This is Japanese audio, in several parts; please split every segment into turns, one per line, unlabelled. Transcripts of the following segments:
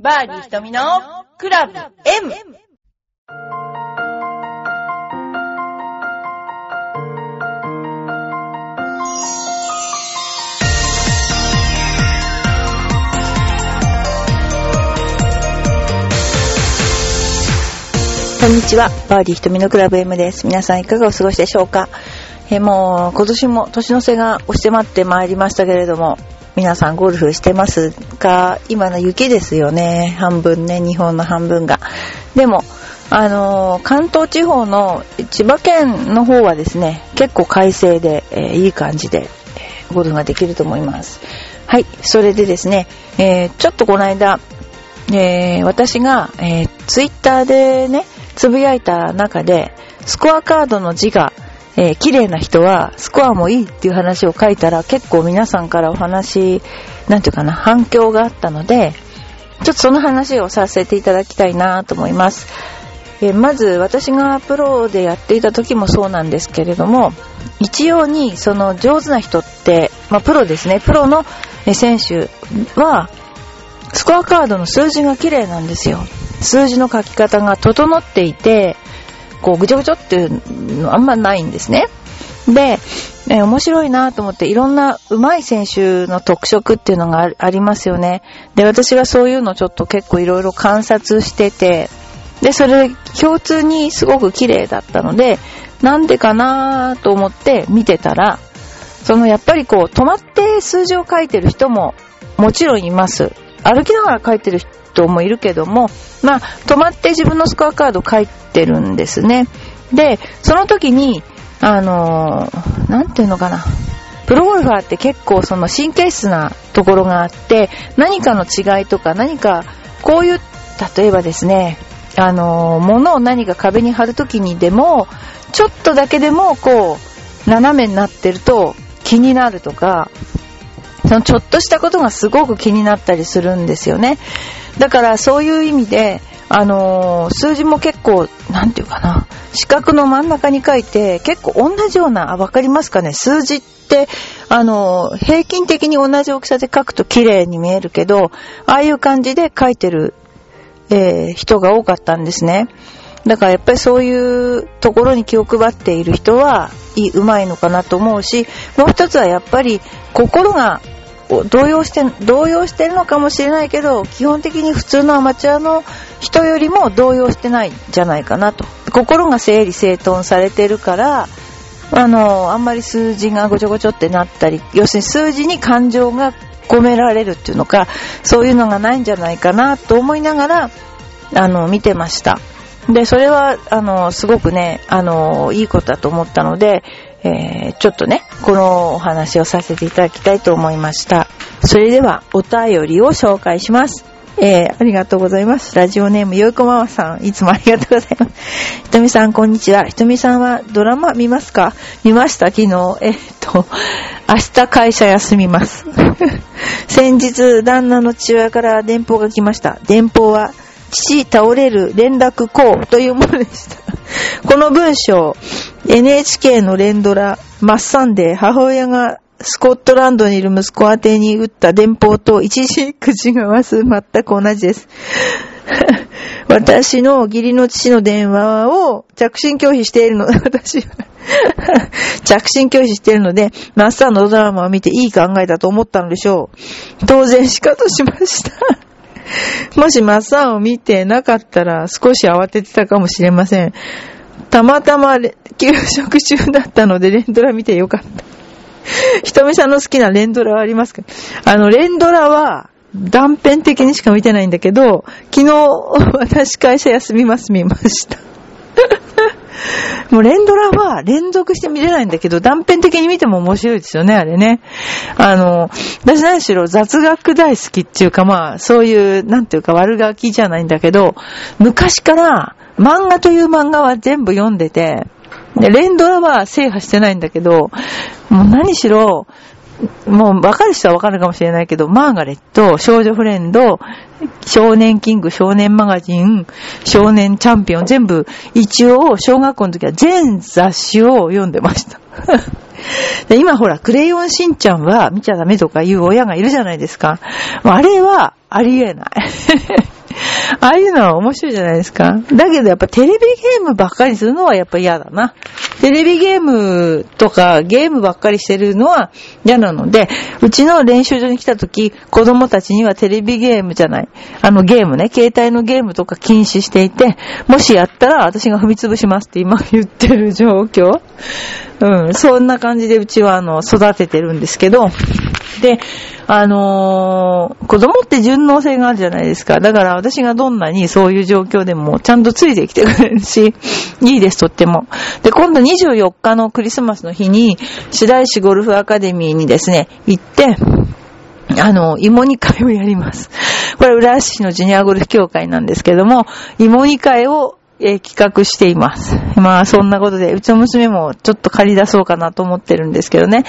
バーディー瞳のクラブ M!
こんにちは。バーディー瞳のクラブ M です。皆さんいかがお過ごしでしょうか？えもう今年も年の瀬が押してまってまいりましたけれども、皆さんゴルフしてますか今の雪ですよね。半分ね、日本の半分が。でも、あのー、関東地方の千葉県の方はですね、結構快晴で、えー、いい感じで、えー、ゴルフができると思います。はい、それでですね、えちょっとこの間、え私が、えツイッターでね、つぶやいた中で、スコアカードの字が、えー、綺麗な人はスコアもいいっていう話を書いたら結構皆さんからお話、なんていうかな、反響があったので、ちょっとその話をさせていただきたいなと思います。えー、まず私がプロでやっていた時もそうなんですけれども、一様にその上手な人って、まあ、プロですね、プロの選手は、スコアカードの数字が綺麗なんですよ。数字の書き方が整っていて、こうぐちょぐちょっていうのあんまないんですね。で、え面白いなと思っていろんな上手い選手の特色っていうのがありますよね。で、私がそういうのちょっと結構いろいろ観察してて、で、それ共通にすごく綺麗だったので、なんでかなと思って見てたら、そのやっぱりこう止まって数字を書いてる人ももちろんいます。歩きながら書いてる人もいるけども、まあ、止まって自分のスコアカード書いてるんですね。で、その時に、あのー、なんていうのかな。プロゴルファーって結構その神経質なところがあって、何かの違いとか何か、こういう、例えばですね、あのー、物を何か壁に貼る時にでも、ちょっとだけでもこう、斜めになってると気になるとか、そのちょっとしたことがすごく気になったりするんですよね。だからそういう意味で、あのー、数字も結構、なんていうかな、四角の真ん中に書いて、結構同じような、わかりますかね数字って、あのー、平均的に同じ大きさで書くと綺麗に見えるけど、ああいう感じで書いてる、えー、人が多かったんですね。だからやっぱりそういうところに気を配っている人は、いい、うまいのかなと思うし、もう一つはやっぱり心が動揺して、動揺してるのかもしれないけど、基本的に普通のアマチュアの人よりも動揺してないんじゃないかなと。心が整理整頓されてるから、あの、あんまり数字がごちょごちょってなったり、要するに数字に感情が込められるっていうのか、そういうのがないんじゃないかなと思いながら、あの、見てました。で、それは、あの、すごくね、あの、いいことだと思ったので、えー、ちょっとね、このお話をさせていただきたいと思いました。それでは、お便りを紹介します。えー、ありがとうございます。ラジオネーム、よいこママさん、いつもありがとうございます。ひとみさん、こんにちは。ひとみさんはドラマ見ますか？見ました？昨日。えー、っと、明日会社休みます。先日、旦那の父親から電報が来ました。電報は、父倒れる連絡こうというものでした。この文章、NHK の連ドラ、マッサンで母親がスコットランドにいる息子宛てに打った電報と一時口がわす全く同じです。私の義理の父の電話を着信拒否しているの、私は 着信拒否しているので、マッサンのドラマを見ていい考えだと思ったのでしょう。当然仕方しました もしマッサンを見てなかったら少し慌ててたかもしれません。たまたま休職中だったので連ドラ見てよかった。ひとみさんの好きな連ドラはありますか？あの、連ドラは断片的にしか見てないんだけど、昨日私会社休みます見ました。もう連ドラは連続して見れないんだけど、断片的に見ても面白いですよね、あれね。あの、私何しろ雑学大好きっていうかまあ、そういう、なんていうか悪ガキじゃないんだけど、昔から漫画という漫画は全部読んでて、で、連ドラは制覇してないんだけど、もう何しろ、もう分かる人は分かるかもしれないけど、マーガレット、少女フレンド、少年キング、少年マガジン、少年チャンピオン、全部、一応、小学校の時は全雑誌を読んでました。で今ほら、クレヨンしんちゃんは見ちゃダメとか言う親がいるじゃないですか。あれはありえない。ああいうのは面白いじゃないですか。だけどやっぱテレビゲームばっかりするのはやっぱ嫌だな。テレビゲームとかゲームばっかりしてるのは嫌なので、うちの練習場に来た時、子供たちにはテレビゲームじゃない。あのゲームね、携帯のゲームとか禁止していて、もしやったら私が踏み潰しますって今言ってる状況。うん、そんな感じでうちはあの、育ててるんですけど、で、あのー、子供って順応性があるじゃないですか。だから私がどんなにそういう状況でもちゃんとついてきてくれるし、いいです、とっても。で、今度24日のクリスマスの日に、白石ゴルフアカデミーにですね、行って、あの、芋煮会をやります。これ、浦安市のジュニアゴルフ協会なんですけども、芋煮会をえ、企画しています。まあ、そんなことで、うちの娘もちょっと借り出そうかなと思ってるんですけどね。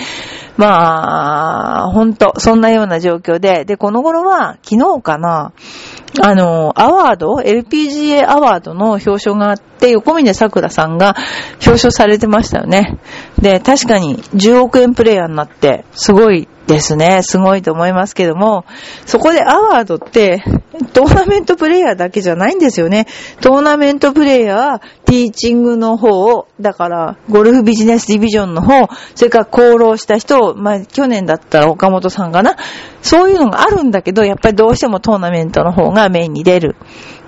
まあ、ほんと、そんなような状況で、で、この頃は、昨日かな、あの、アワード、LPGA アワードの表彰があって、横峰桜さんが表彰されてましたよね。で、確かに10億円プレイヤーになって、すごいですね。すごいと思いますけども、そこでアワードって、トーナメントプレイヤーだけじゃないんですよね。トーナメントプレイヤー、ティーチングの方を、だから、ゴルフビジネスディビジョンの方、それから功労した人を、まあ、去年だったら岡本さんかな。そういうのがあるんだけど、やっぱりどうしてもトーナメントの方がメインに出る。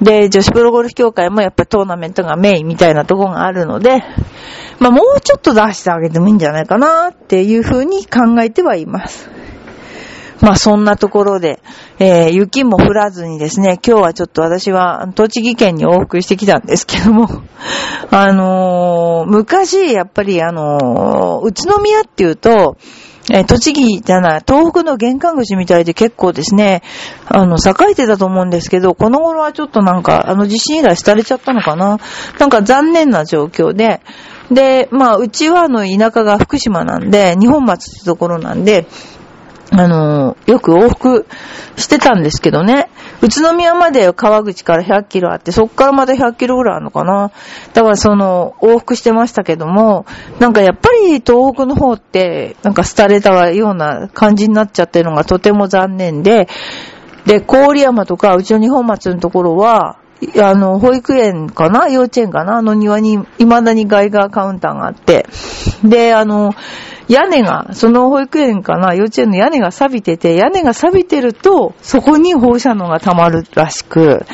で、女子プロゴルフ協会もやっぱりトーナメントがメインみたいなとこがあるので、まあもうちょっと出してあげてもいいんじゃないかなっていうふうに考えてはいます。まあそんなところで、えー、雪も降らずにですね、今日はちょっと私は栃木県に往復してきたんですけども、あのー、昔、やっぱりあのー、宇都宮っていうと、え栃木じゃない、東北の玄関口みたいで結構ですね、あの、栄えてたと思うんですけど、この頃はちょっとなんか、あの地震以来廃れちゃったのかななんか残念な状況で、で、まあ、うちはあの、田舎が福島なんで、日本松ってところなんで、あの、よく往復してたんですけどね。宇都宮まで川口から100キロあって、そっからまた100キロぐらいあるのかな。だからその、往復してましたけども、なんかやっぱり東北の方って、なんか廃れたような感じになっちゃってるのがとても残念で、で、郡山とか、うちの日本松のところは、あの、保育園かな？幼稚園かな？あの庭に、未だにガイガーカウンターがあって。で、あの、屋根が、その保育園かな？幼稚園の屋根が錆びてて、屋根が錆びてると、そこに放射能が溜まるらしく、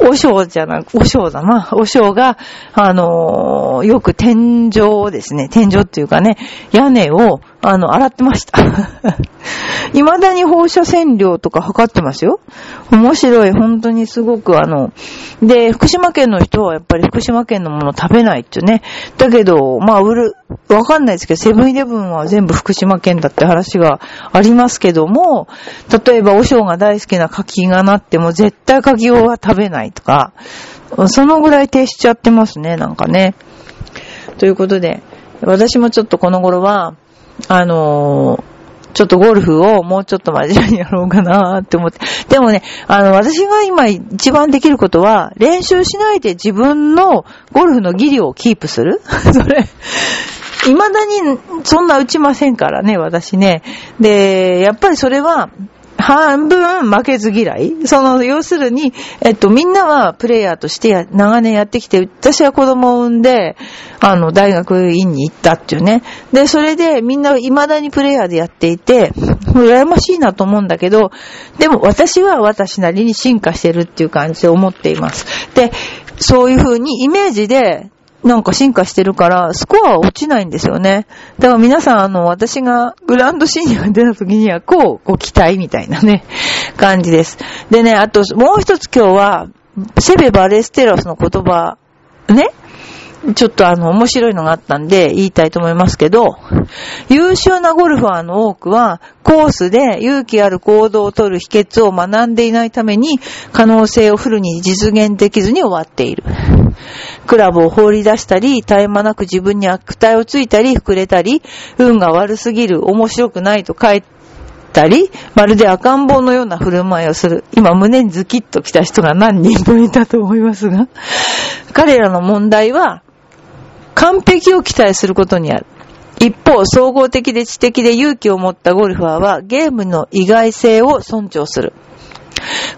おしょうじゃなく、おしょうだな。おしょうが、あの、よく天井をですね、天井っていうかね、屋根を、あの、洗ってました。未だに放射線量とか測ってますよ。面白い。本当にすごくあの、で、福島県の人はやっぱり福島県のもの食べないってね。だけど、まあ、売る、わかんないですけど、セブンイレブンは全部福島県だって話がありますけども、例えば、お尚が大好きな柿がなっても、絶対柿は食べないとか、そのぐらい停止しちゃってますね、なんかね。ということで、私もちょっとこの頃は、あのー、ちょっとゴルフをもうちょっと真面目にやろうかなって思って。でもね、あの、私が今一番できることは、練習しないで自分のゴルフの技量をキープする それ、未だにそんな打ちませんからね、私ね。で、やっぱりそれは、半分負けず嫌い。その、要するに、えっと、みんなはプレイヤーとして長年やってきて、私は子供を産んで、あの、大学院に行ったっていうね。で、それでみんな未だにプレイヤーでやっていて、羨ましいなと思うんだけど、でも私は私なりに進化してるっていう感じで思っています。で、そういう風にイメージで、なんか進化してるから、スコアは落ちないんですよね。だから皆さん、あの、私がグランドシニア出た時には、こう、ご期待みたいなね、感じです。でね、あと、もう一つ今日は、セベ・バレステラスの言葉、ね、ちょっとあの、面白いのがあったんで言いたいと思いますけど、優秀なゴルファーの多くは、コースで勇気ある行動をとる秘訣を学んでいないために、可能性をフルに実現できずに終わっている。クラブを放り出したり、絶え間なく自分に悪態をついたり、膨れたり、運が悪すぎる、面白くないと書いたり、まるで赤ん坊のような振る舞いをする。今胸にズキッと来た人が何人もいたと思いますが、彼らの問題は、完璧を期待することにある。一方、総合的で知的で勇気を持ったゴルファーはゲームの意外性を尊重する。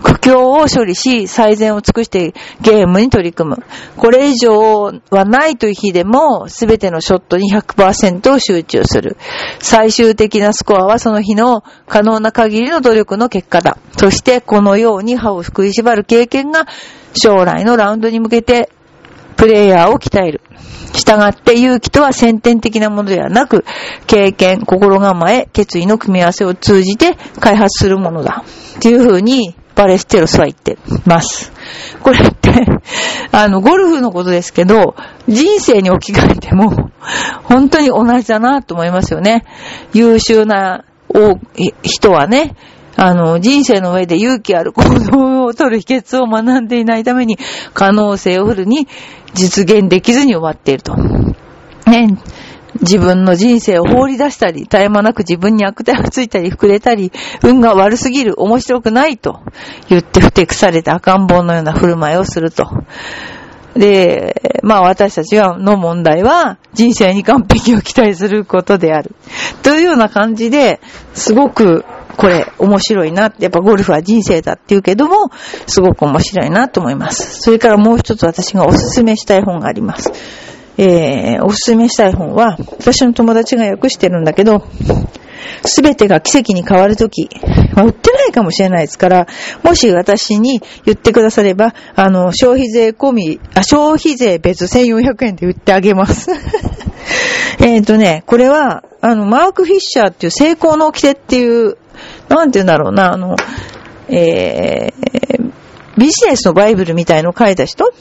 苦境を処理し、最善を尽くしてゲームに取り組む。これ以上はないという日でも、すべてのショットに100%を集中する。最終的なスコアはその日の可能な限りの努力の結果だ。そしてこのように歯を食いしばる経験が将来のラウンドに向けてプレイヤーを鍛える。従って勇気とは先天的なものではなく、経験、心構え、決意の組み合わせを通じて開発するものだ。っていう風に、バレステロスは言ってます。これって あの、ゴルフのことですけど、人生に置き換えても、本当に同じだなと思いますよね。優秀な人はね、あの、人生の上で勇気ある行動を取る秘訣を学んでいないために、可能性をフルに実現できずに終わっていると。ね。自分の人生を放り出したり、絶え間なく自分に悪態をついたり、膨れたり、運が悪すぎる、面白くないと言ってふてくされた赤ん坊のような振る舞いをすると。で、まあ私たちの問題は人生に完璧を期待することである。というような感じで、すごくこれ面白いな。やっぱゴルフは人生だって言うけども、すごく面白いなと思います。それからもう一つ私がおすすめしたい本があります。えー、おすすめしたい本は、私の友達が訳してるんだけど、すべてが奇跡に変わるとき、まあ、売ってないかもしれないですから、もし私に言ってくだされば、あの、消費税込み、あ、消費税別1400円で売ってあげます。えっとね、これは、あの、マーク・フィッシャーっていう成功の掟っていうなんて言うんだろうな、あの、えー、ビジネスのバイブルみたいのを書いた人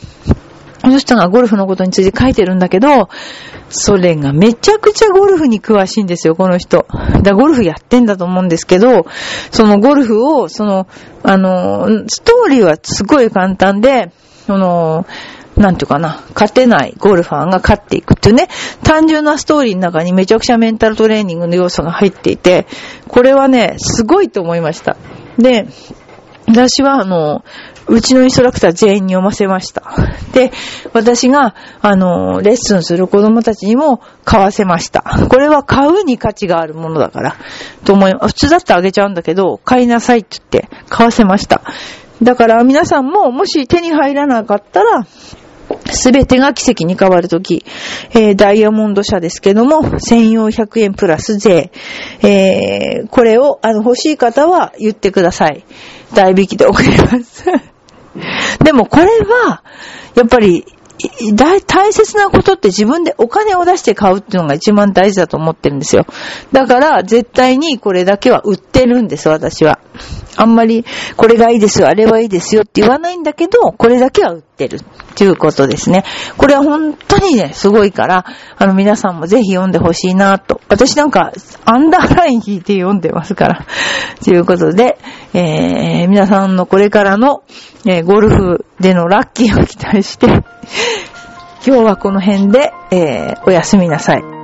この人がゴルフのことについて書いてるんだけど、それがめちゃくちゃゴルフに詳しいんですよ、この人。だゴルフやってんだと思うんですけど、そのゴルフを、その、あの、ストーリーはすごい簡単で、その、なんていうかな、勝てないゴルファーが勝っていくっていうね、単純なストーリーの中にめちゃくちゃメンタルトレーニングの要素が入っていて、これはね、すごいと思いました。で、私はあの、うちのインストラクター全員に読ませました。で、私が、あの、レッスンする子供たちにも買わせました。これは買うに価値があるものだから、と思い、普通だってあげちゃうんだけど、買いなさいって言って買わせました。だから皆さんももし手に入らなかったら、すべてが奇跡に変わるとき、えー、ダイヤモンド社ですけども、1400円プラス税。えー、これを、あの、欲しい方は言ってください。代引きで送ります。でもこれは、やっぱり、大、大切なことって自分でお金を出して買うっていうのが一番大事だと思ってるんですよ。だから、絶対にこれだけは売ってるんです、私は。あんまり、これがいいですよ、あれはいいですよって言わないんだけど、これだけは売ってる。ということですね。これは本当にね、すごいから、あの皆さんもぜひ読んでほしいなと。私なんか、アンダーライン引いて読んでますから。ということで、えー、皆さんのこれからの、えー、ゴルフでのラッキーを期待して、今日はこの辺で、えー、おやすみなさい。